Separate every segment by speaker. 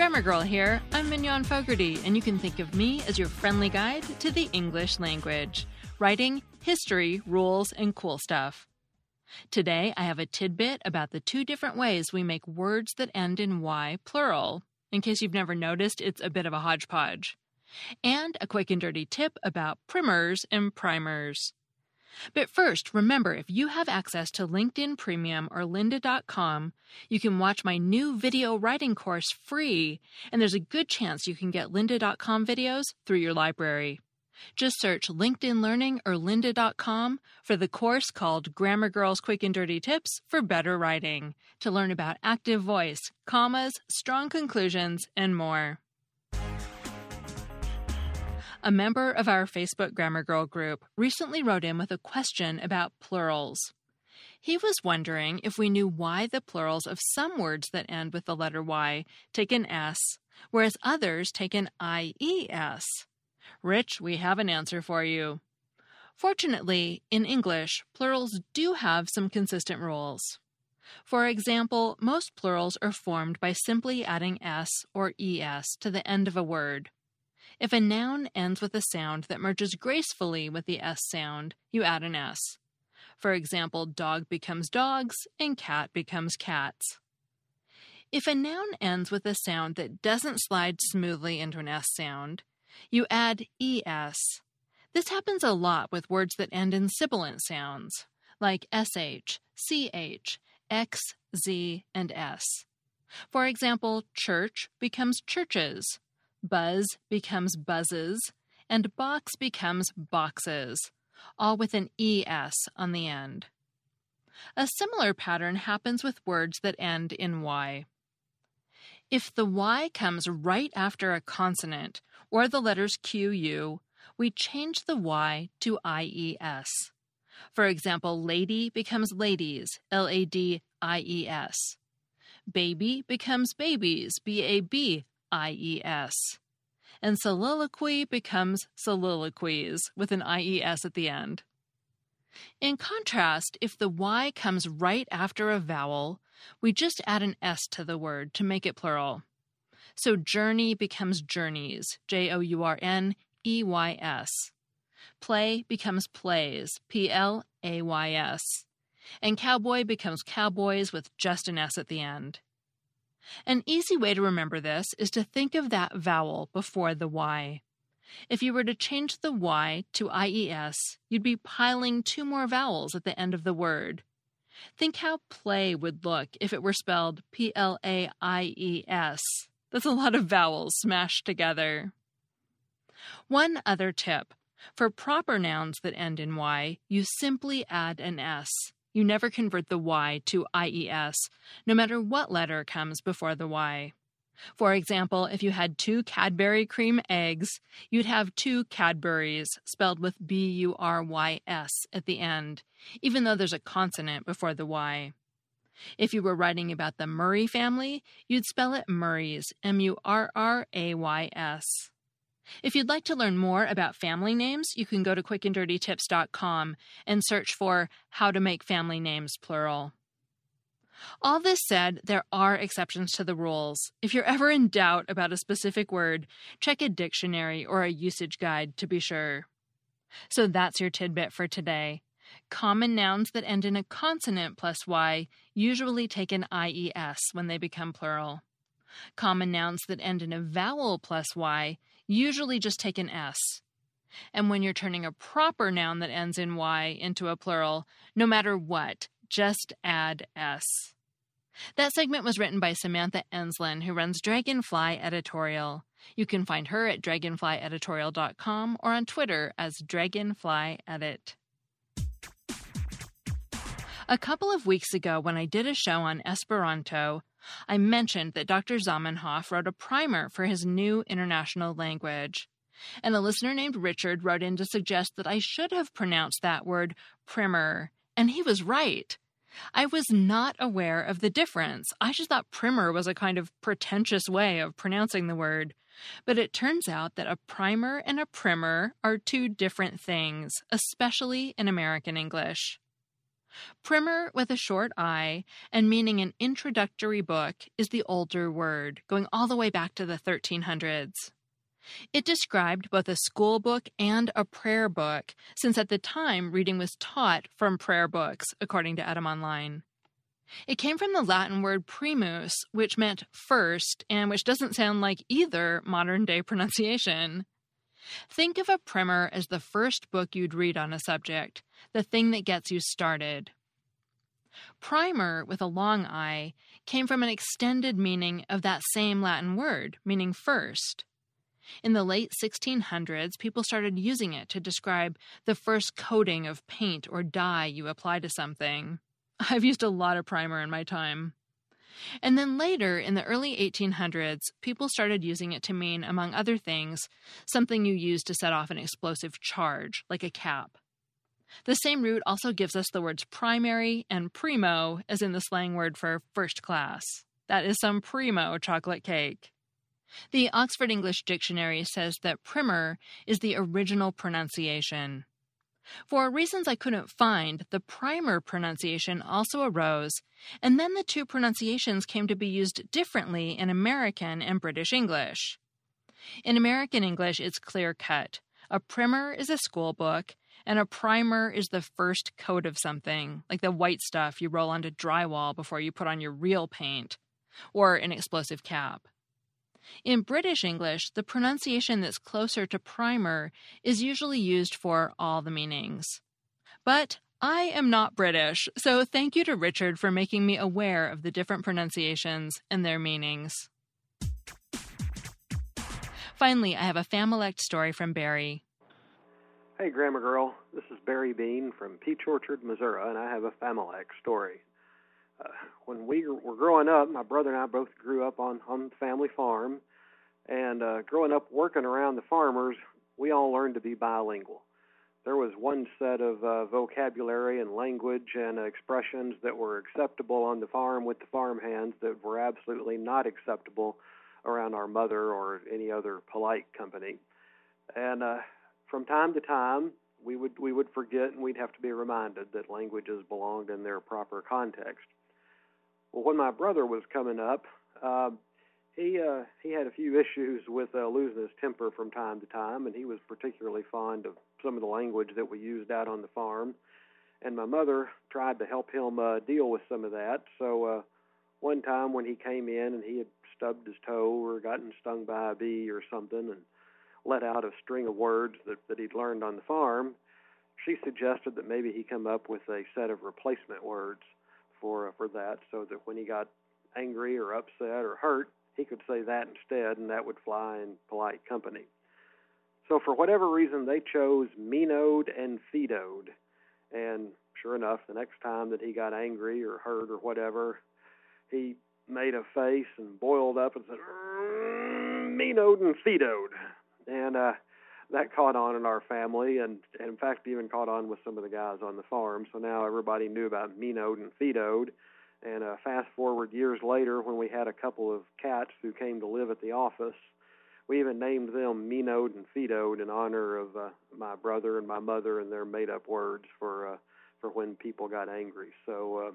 Speaker 1: Grammar Girl here. I'm Mignon Fogarty, and you can think of me as your friendly guide to the English language, writing, history, rules, and cool stuff. Today, I have a tidbit about the two different ways we make words that end in Y plural. In case you've never noticed, it's a bit of a hodgepodge. And a quick and dirty tip about primers and primers. But first, remember if you have access to LinkedIn Premium or lynda.com, you can watch my new video writing course free, and there's a good chance you can get lynda.com videos through your library. Just search LinkedIn Learning or lynda.com for the course called Grammar Girls Quick and Dirty Tips for Better Writing to learn about active voice, commas, strong conclusions, and more. A member of our Facebook Grammar Girl group recently wrote in with a question about plurals. He was wondering if we knew why the plurals of some words that end with the letter Y take an S, whereas others take an IES. Rich, we have an answer for you. Fortunately, in English, plurals do have some consistent rules. For example, most plurals are formed by simply adding s or es to the end of a word, if a noun ends with a sound that merges gracefully with the S sound, you add an S. For example, dog becomes dogs and cat becomes cats. If a noun ends with a sound that doesn't slide smoothly into an S sound, you add ES. This happens a lot with words that end in sibilant sounds, like SH, CH, X, Z, and S. For example, church becomes churches, Buzz becomes buzzes, and box becomes boxes, all with an ES on the end. A similar pattern happens with words that end in Y. If the Y comes right after a consonant or the letters QU, we change the Y to IES. For example, lady becomes ladies, L A D I E S. Baby becomes babies, B A B IES. And soliloquy becomes soliloquies with an IES at the end. In contrast, if the Y comes right after a vowel, we just add an S to the word to make it plural. So journey becomes journeys, J O U R N E Y S. Play becomes plays, P L A Y S. And cowboy becomes cowboys with just an S at the end. An easy way to remember this is to think of that vowel before the Y. If you were to change the Y to IES, you'd be piling two more vowels at the end of the word. Think how play would look if it were spelled P L A I E S. That's a lot of vowels smashed together. One other tip for proper nouns that end in Y, you simply add an S. You never convert the Y to IES, no matter what letter comes before the Y. For example, if you had two Cadbury cream eggs, you'd have two Cadburys spelled with B U R Y S at the end, even though there's a consonant before the Y. If you were writing about the Murray family, you'd spell it Murrays, M U R R A Y S. If you'd like to learn more about family names, you can go to quickanddirtytips.com and search for How to Make Family Names Plural. All this said, there are exceptions to the rules. If you're ever in doubt about a specific word, check a dictionary or a usage guide to be sure. So that's your tidbit for today. Common nouns that end in a consonant plus y usually take an IES when they become plural. Common nouns that end in a vowel plus y usually just take an s. And when you're turning a proper noun that ends in y into a plural, no matter what, just add s. That segment was written by Samantha Enslen, who runs Dragonfly Editorial. You can find her at dragonflyeditorial.com or on Twitter as dragonflyedit. A couple of weeks ago, when I did a show on Esperanto, I mentioned that Dr. Zamenhof wrote a primer for his new international language. And a listener named Richard wrote in to suggest that I should have pronounced that word primer, and he was right. I was not aware of the difference. I just thought primer was a kind of pretentious way of pronouncing the word. But it turns out that a primer and a primer are two different things, especially in American English. Primer with a short I and meaning an introductory book is the older word, going all the way back to the 1300s. It described both a school book and a prayer book, since at the time reading was taught from prayer books, according to Etymonline. It came from the Latin word primus, which meant first, and which doesn't sound like either modern day pronunciation. Think of a primer as the first book you'd read on a subject, the thing that gets you started. Primer, with a long I, came from an extended meaning of that same Latin word, meaning first. In the late 1600s, people started using it to describe the first coating of paint or dye you apply to something. I've used a lot of primer in my time. And then later, in the early 1800s, people started using it to mean, among other things, something you use to set off an explosive charge, like a cap. The same root also gives us the words primary and primo, as in the slang word for first class. That is some primo chocolate cake. The Oxford English Dictionary says that primer is the original pronunciation, for reasons I couldn't find, the primer pronunciation also arose, and then the two pronunciations came to be used differently in American and British English. In American English, it's clear cut. A primer is a school book, and a primer is the first coat of something, like the white stuff you roll onto drywall before you put on your real paint, or an explosive cap. In British English, the pronunciation that's closer to primer is usually used for all the meanings. But I am not British, so thank you to Richard for making me aware of the different pronunciations and their meanings. Finally, I have a Familect story from Barry.
Speaker 2: Hey, Grammar Girl. This is Barry Bean from Peach Orchard, Missouri, and I have a Familect story uh, when we were growing up, my brother and I both grew up on on family farm, and uh, growing up working around the farmers, we all learned to be bilingual. There was one set of uh, vocabulary and language and expressions that were acceptable on the farm with the farm hands that were absolutely not acceptable around our mother or any other polite company. And uh, from time to time, we would we would forget and we'd have to be reminded that languages belonged in their proper context. Well, when my brother was coming up, uh, he uh, he had a few issues with uh, losing his temper from time to time, and he was particularly fond of some of the language that we used out on the farm. And my mother tried to help him uh, deal with some of that. So uh, one time when he came in and he had stubbed his toe or gotten stung by a bee or something, and let out a string of words that, that he'd learned on the farm, she suggested that maybe he come up with a set of replacement words for for that, so that when he got angry or upset or hurt, he could say that instead, and that would fly in polite company. So for whatever reason, they chose Menode and Fedode, and sure enough, the next time that he got angry or hurt or whatever, he made a face and boiled up and said, Menode mm, and Fedode, and uh, that caught on in our family, and, and in fact even caught on with some of the guys on the farm. So now everybody knew about Minoed and Fetode. And uh, fast forward years later, when we had a couple of cats who came to live at the office, we even named them Minoed and Fetode in honor of uh, my brother and my mother and their made-up words for uh, for when people got angry. So. Uh,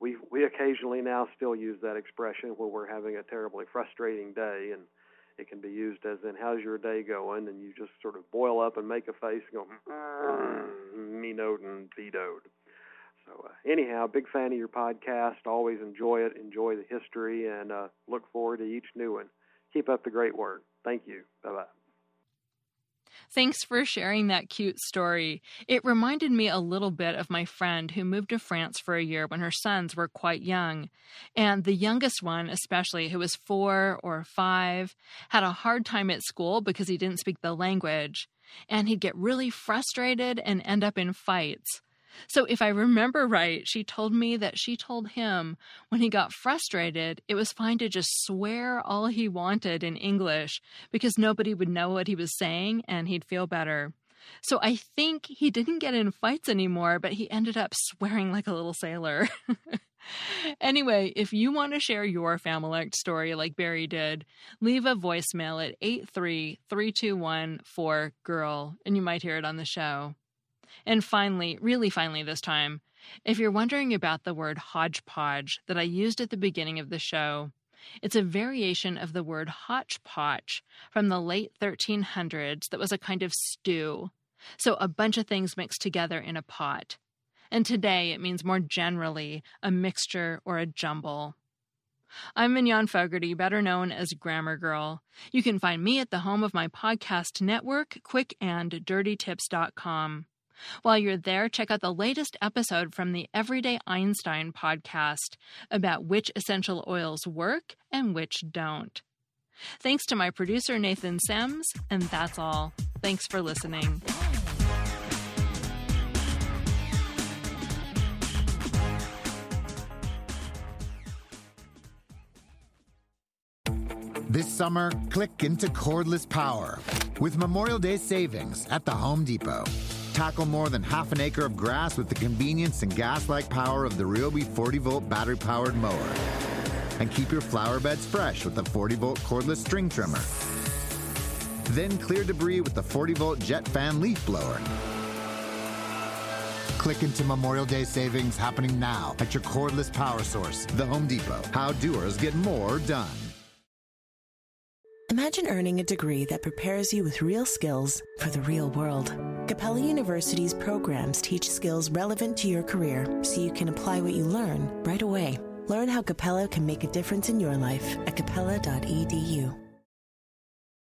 Speaker 2: we we occasionally now still use that expression when we're having a terribly frustrating day and it can be used as in how's your day going, and you just sort of boil up and make a face and go mm, me note and vetoed. So uh, anyhow, big fan of your podcast. Always enjoy it. Enjoy the history, and uh, look forward to each new one. Keep up the great work. Thank you. Bye bye.
Speaker 1: Thanks for sharing that cute story. It reminded me a little bit of my friend who moved to France for a year when her sons were quite young. And the youngest one, especially, who was four or five, had a hard time at school because he didn't speak the language. And he'd get really frustrated and end up in fights. So, if I remember right, she told me that she told him when he got frustrated, it was fine to just swear all he wanted in English because nobody would know what he was saying and he'd feel better. So, I think he didn't get in fights anymore, but he ended up swearing like a little sailor. anyway, if you want to share your Familect story like Barry did, leave a voicemail at 83321 4GIRL and you might hear it on the show. And finally, really finally this time, if you're wondering about the word hodgepodge that I used at the beginning of the show, it's a variation of the word hotchpotch from the late 1300s that was a kind of stew. So a bunch of things mixed together in a pot. And today it means more generally a mixture or a jumble. I'm Mignon Fogarty, better known as Grammar Girl. You can find me at the home of my podcast network, quickanddirtytips.com. While you're there, check out the latest episode from the Everyday Einstein podcast about which essential oils work and which don't. Thanks to my producer, Nathan Semes, and that's all. Thanks for listening.
Speaker 3: This summer, click into cordless power with Memorial Day savings at the Home Depot tackle more than half an acre of grass with the convenience and gas like power of the Ryobi 40 volt battery powered mower. And keep your flower beds fresh with the 40 volt cordless string trimmer. Then clear debris with the 40 volt jet fan leaf blower. Click into Memorial Day savings happening now at your cordless power source, The Home Depot. How doers get more done. Imagine earning a degree that prepares you with real skills for the real world. Capella University's programs teach skills relevant to your career so you can apply what you learn right away. Learn how Capella can make a difference in your life at capella.edu.